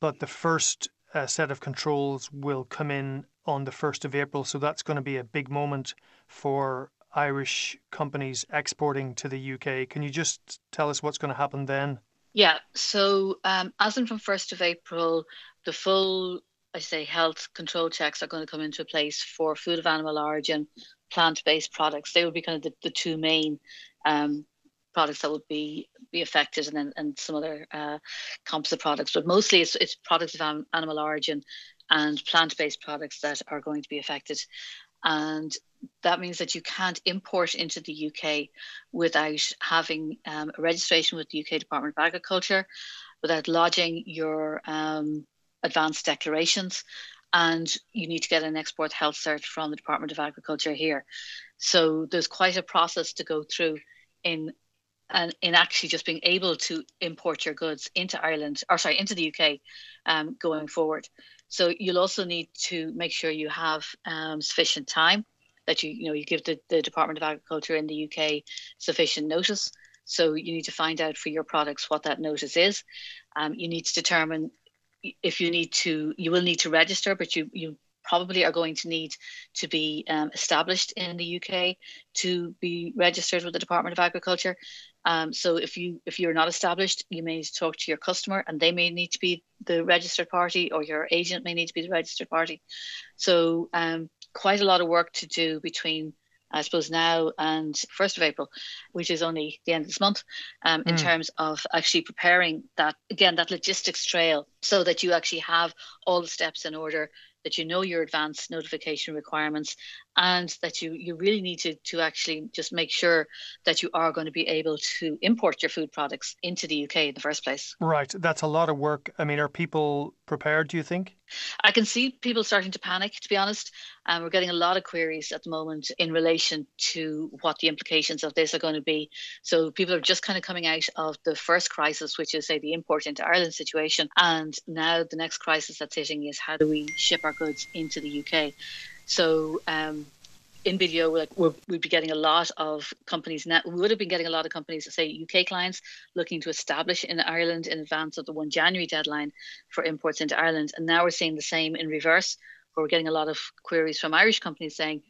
but the first uh, set of controls will come in on the 1st of April. So that's going to be a big moment for Irish companies exporting to the UK. Can you just tell us what's going to happen then? Yeah, so um, as in from 1st of April, the full, I say, health control checks are going to come into place for food of animal origin, plant based products. They will be kind of the, the two main um, products that would be be affected and then and some other uh, composite products but mostly it's, it's products of animal origin and plant-based products that are going to be affected and that means that you can't import into the UK without having um, a registration with the UK Department of Agriculture, without lodging your um, advanced declarations, and you need to get an export health cert from the Department of Agriculture here. So there's quite a process to go through in and in actually just being able to import your goods into Ireland or sorry into the UK um, going forward. So you'll also need to make sure you have um, sufficient time that you you know you give the, the Department of Agriculture in the UK sufficient notice. So you need to find out for your products what that notice is. Um, you need to determine if you need to you will need to register, but you you probably are going to need to be um, established in the UK to be registered with the Department of Agriculture. Um, so if you if you're not established, you may need to talk to your customer, and they may need to be the registered party, or your agent may need to be the registered party. So um, quite a lot of work to do between I suppose now and 1st of April, which is only the end of this month, um, in mm. terms of actually preparing that, again, that logistics trail so that you actually have all the steps in order that you know your advance notification requirements and that you you really need to to actually just make sure that you are going to be able to import your food products into the UK in the first place. Right, that's a lot of work. I mean, are people prepared? Do you think? I can see people starting to panic. To be honest, and um, we're getting a lot of queries at the moment in relation to what the implications of this are going to be. So people are just kind of coming out of the first crisis, which is say the import into Ireland situation, and now the next crisis that's hitting is how do we ship our goods into the UK. So um, in BDO, like we would be getting a lot of companies now. We would have been getting a lot of companies, say UK clients, looking to establish in Ireland in advance of the one January deadline for imports into Ireland, and now we're seeing the same in reverse, where we're getting a lot of queries from Irish companies saying,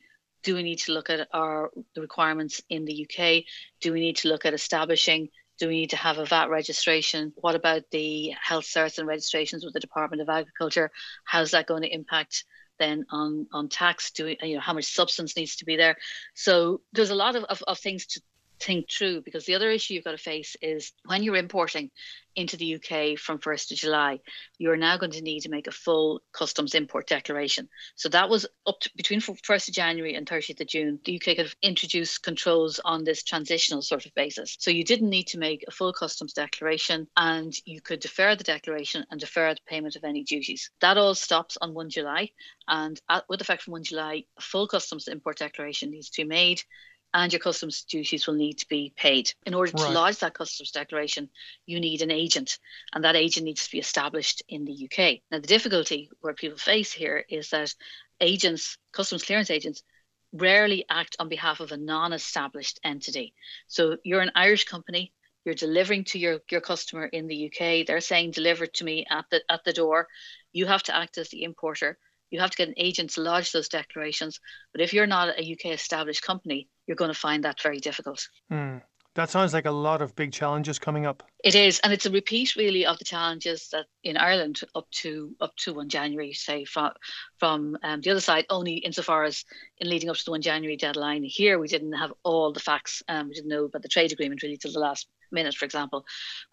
Do we need to look at our the requirements in the UK? Do we need to look at establishing do we need to have a VAT registration? What about the health certs and registrations with the Department of Agriculture? How's that going to impact then on on tax? Do we, you know how much substance needs to be there? So there's a lot of, of, of things to think through because the other issue you've got to face is when you're importing into the UK from 1st of July, you're now going to need to make a full customs import declaration. So that was up to between 1st of January and 30th of June. The UK could have introduced controls on this transitional sort of basis. So you didn't need to make a full customs declaration and you could defer the declaration and defer the payment of any duties. That all stops on 1 July. And at, with effect from 1 July, a full customs import declaration needs to be made and your customs duties will need to be paid. In order to lodge that customs declaration, you need an agent, and that agent needs to be established in the UK. Now, the difficulty where people face here is that agents, customs clearance agents, rarely act on behalf of a non established entity. So you're an Irish company. You're delivering to your, your customer in the UK. They're saying, deliver to me at the at the door. You have to act as the importer you have to get an agent to lodge those declarations. But if you're not a UK established company, you're going to find that very difficult. Mm. That sounds like a lot of big challenges coming up. It is, and it's a repeat really of the challenges that in Ireland up to up to one January, say from from um, the other side. Only insofar as in leading up to the one January deadline, here we didn't have all the facts. Um, we didn't know about the trade agreement really till the last minute, for example.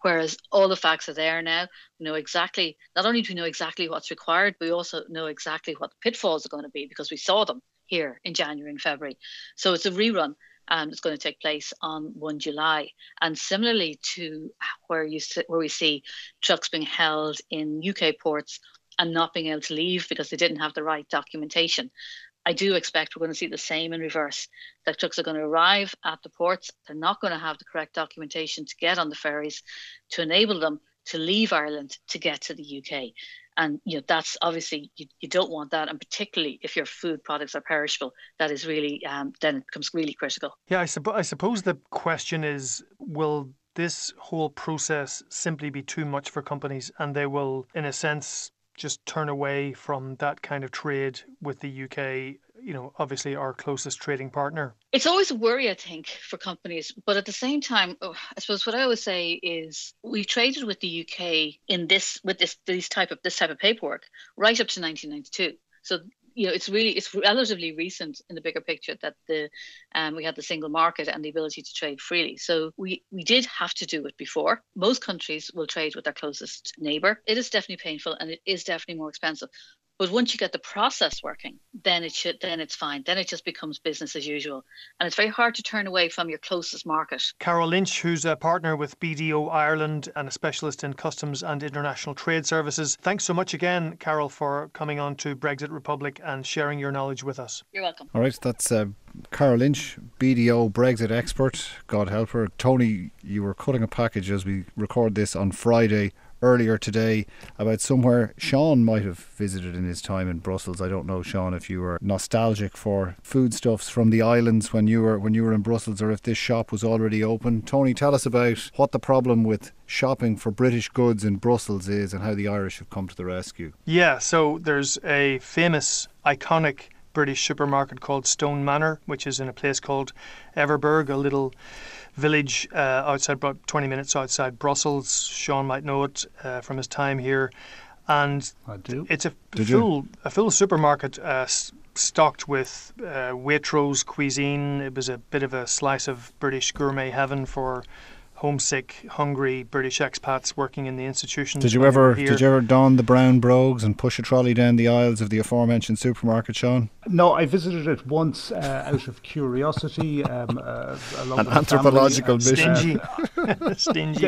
Whereas all the facts are there now. We know exactly. Not only do we know exactly what's required, but we also know exactly what the pitfalls are going to be because we saw them here in January and February. So it's a rerun um, that's going to take place on 1 July. And similarly to where you where we see trucks being held in UK ports and not being able to leave because they didn't have the right documentation. I do expect we're going to see the same in reverse. That trucks are going to arrive at the ports. They're not going to have the correct documentation to get on the ferries to enable them to leave Ireland to get to the UK and you know that's obviously you, you don't want that. And particularly if your food products are perishable that is really um, then it becomes really critical. Yeah I, supp- I suppose the question is will this whole process simply be too much for companies and they will in a sense just turn away from that kind of trade with the UK you know, obviously our closest trading partner. It's always a worry, I think, for companies. But at the same time, oh, I suppose what I always say is we traded with the UK in this with this these type of this type of paperwork right up to 1992. So you know, it's really it's relatively recent in the bigger picture that the um, we had the single market and the ability to trade freely. So we we did have to do it before. Most countries will trade with their closest neighbor. It is definitely painful and it is definitely more expensive. But once you get the process working, then it should then it's fine. Then it just becomes business as usual. And it's very hard to turn away from your closest market. Carol Lynch, who's a partner with BDO Ireland and a specialist in customs and international trade services. Thanks so much again, Carol, for coming on to Brexit Republic and sharing your knowledge with us. You're welcome. All right, that's uh, Carol Lynch, BDO Brexit expert. God help her. Tony, you were cutting a package as we record this on Friday earlier today about somewhere Sean might have visited in his time in Brussels. I don't know, Sean, if you were nostalgic for foodstuffs from the islands when you were when you were in Brussels, or if this shop was already open. Tony, tell us about what the problem with shopping for British goods in Brussels is and how the Irish have come to the rescue. Yeah, so there's a famous, iconic British supermarket called Stone Manor, which is in a place called Everberg, a little village uh, outside, about 20 minutes outside Brussels. Sean might know it uh, from his time here. And I do. It's a Did full you? a full supermarket uh, stocked with uh, Waitrose cuisine. It was a bit of a slice of British gourmet heaven for homesick, hungry British expats working in the institutions. Did you ever did you ever don the brown brogues and push a trolley down the aisles of the aforementioned supermarket, Sean? No, I visited it once uh, out of curiosity. Um, uh, an anthropological mission. Stingy. [LAUGHS] stingy.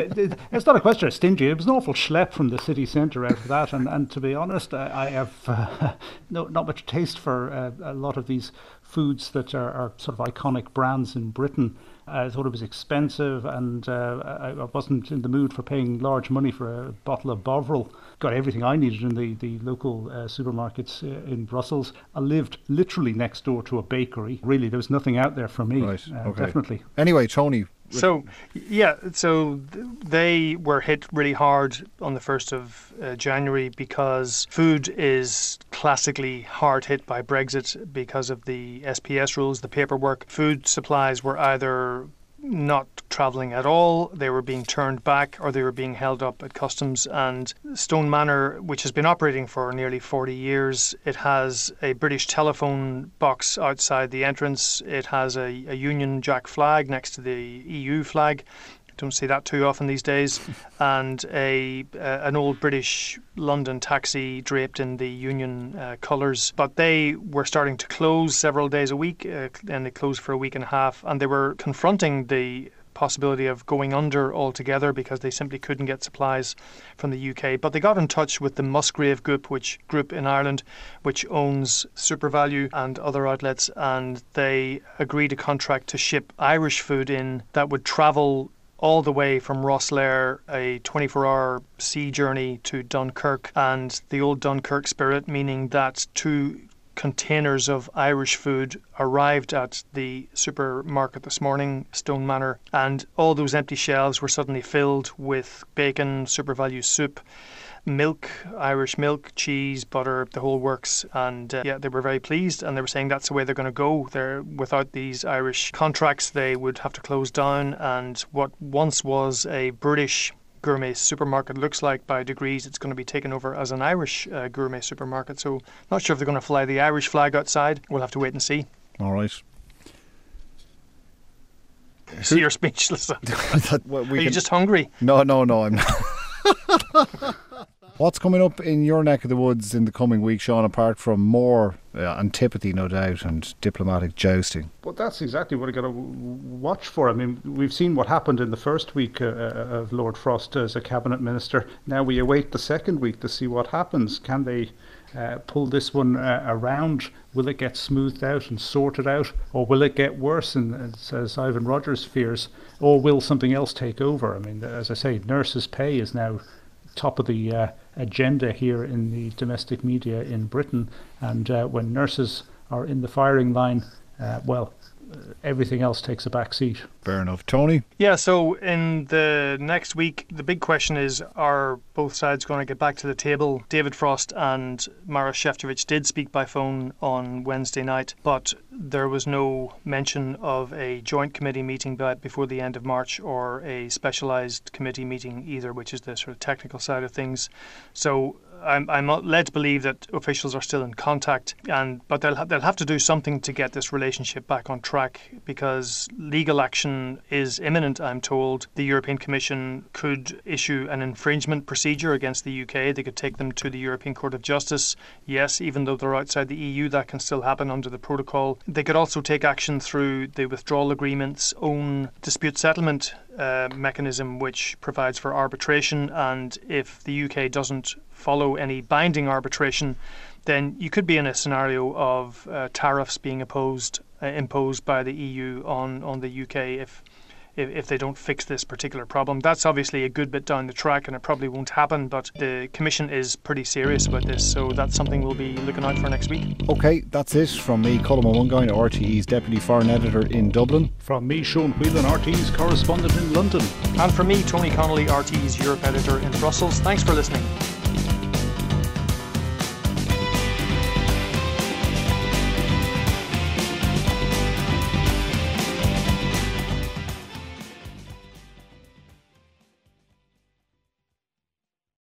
It's not a question of stingy. It was an awful schlep from the city centre out of that, and, and to be honest, I, I have uh, [LAUGHS] no, not much taste for uh, a lot of these foods that are, are sort of iconic brands in Britain. I thought it was expensive, and uh, I, I, wasn't in the mood for paying large money for a bottle of Bovril. Got everything I needed in the the local uh, supermarkets uh, in Brussels. I lived literally next door to a bakery. Really, there was nothing out there for me. Right. Uh, okay. Definitely. Anyway, Tony, So, yeah, so they were hit really hard on the 1st of uh, January because food is classically hard hit by Brexit because of the SPS rules, the paperwork. Food supplies were either not travelling at all. They were being turned back or they were being held up at customs. And Stone Manor, which has been operating for nearly 40 years, it has a British telephone box outside the entrance. It has a, a Union Jack flag next to the EU flag. Don't see that too often these days. [LAUGHS] And a uh, an old British London taxi draped in the Union uh, colours. But they were starting to close several days a week, uh, and they closed for a week and a half. And they were confronting the possibility of going under altogether because they simply couldn't get supplies from the UK. But they got in touch with the Musgrave Group, which group in Ireland, which owns SuperValu and other outlets, and they agreed a contract to ship Irish food in that would travel all the way from Rosslare, a 24 hour sea journey to Dunkirk, and the old Dunkirk spirit, meaning that two containers of Irish food arrived at the supermarket this morning, Stone Manor, and all those empty shelves were suddenly filled with bacon, SuperValu soup, milk, Irish milk, cheese, butter, the whole works. And uh, yeah, they were very pleased, and they were saying that's the way they're going to go. They're without these Irish contracts, they would have to close down. And what once was a British gourmet supermarket looks like by degrees it's going to be taken over as an Irish uh, gourmet supermarket. So not sure if they're going to fly the Irish flag outside. We'll have to wait and see. All right. [LAUGHS] So you're speechless. [LAUGHS] that, well, Are you just hungry? No, no, no, I'm not. [LAUGHS] What's coming up in your neck of the woods in the coming week, Sean, apart from more uh, antipathy, no doubt, and diplomatic jousting? Well, that's exactly what I got to watch for. I mean, we've seen what happened in the first week uh, uh, of Lord Frost as a cabinet minister. Now we await the second week to see what happens. Can they uh, pull this one uh, around? Will it get smoothed out and sorted out, or will it get worse? And as Ivan Rogers fears, or will something else take over? I mean, as I say, nurses' pay is now top of the uh, agenda here in the domestic media in Britain. And uh, when nurses are in the firing line, uh, well, everything else takes a back seat. Fair enough. Tony? Yeah, so in the next week, the big question is are both sides going to get back to the table? David Frost and Maroš Šefčovič did speak by phone on Wednesday night, but there was no mention of a joint committee meeting before the end of March or a specialised committee meeting either, which is the sort of technical side of things. So I'm, I'm led to believe that officials are still in contact, and but they'll ha- they'll have to do something to get this relationship back on track because legal action is imminent. I'm told the European Commission could issue an infringement procedure against the UK. They could take them to the European Court of Justice. Yes, even though they're outside the EU, that can still happen under the protocol. They could also take action through the withdrawal agreement's own dispute settlement uh, mechanism which provides for arbitration, and if the UK doesn't follow any binding arbitration, then you could be in a scenario of uh, tariffs being opposed, uh, imposed by the EU on, on the UK if if, if they don't fix this particular problem. That's obviously a good bit down the track and it probably won't happen, but the Commission is pretty serious about this, so that's something we'll be looking out for next week. Okay, that's it from me, Colm Ó Mongáin, RTE's Deputy Foreign Editor in Dublin. From me, Sean Whelan, RTE's Correspondent in London. And from me, Tony Connolly, RTE's Europe Editor in Brussels. Thanks for listening.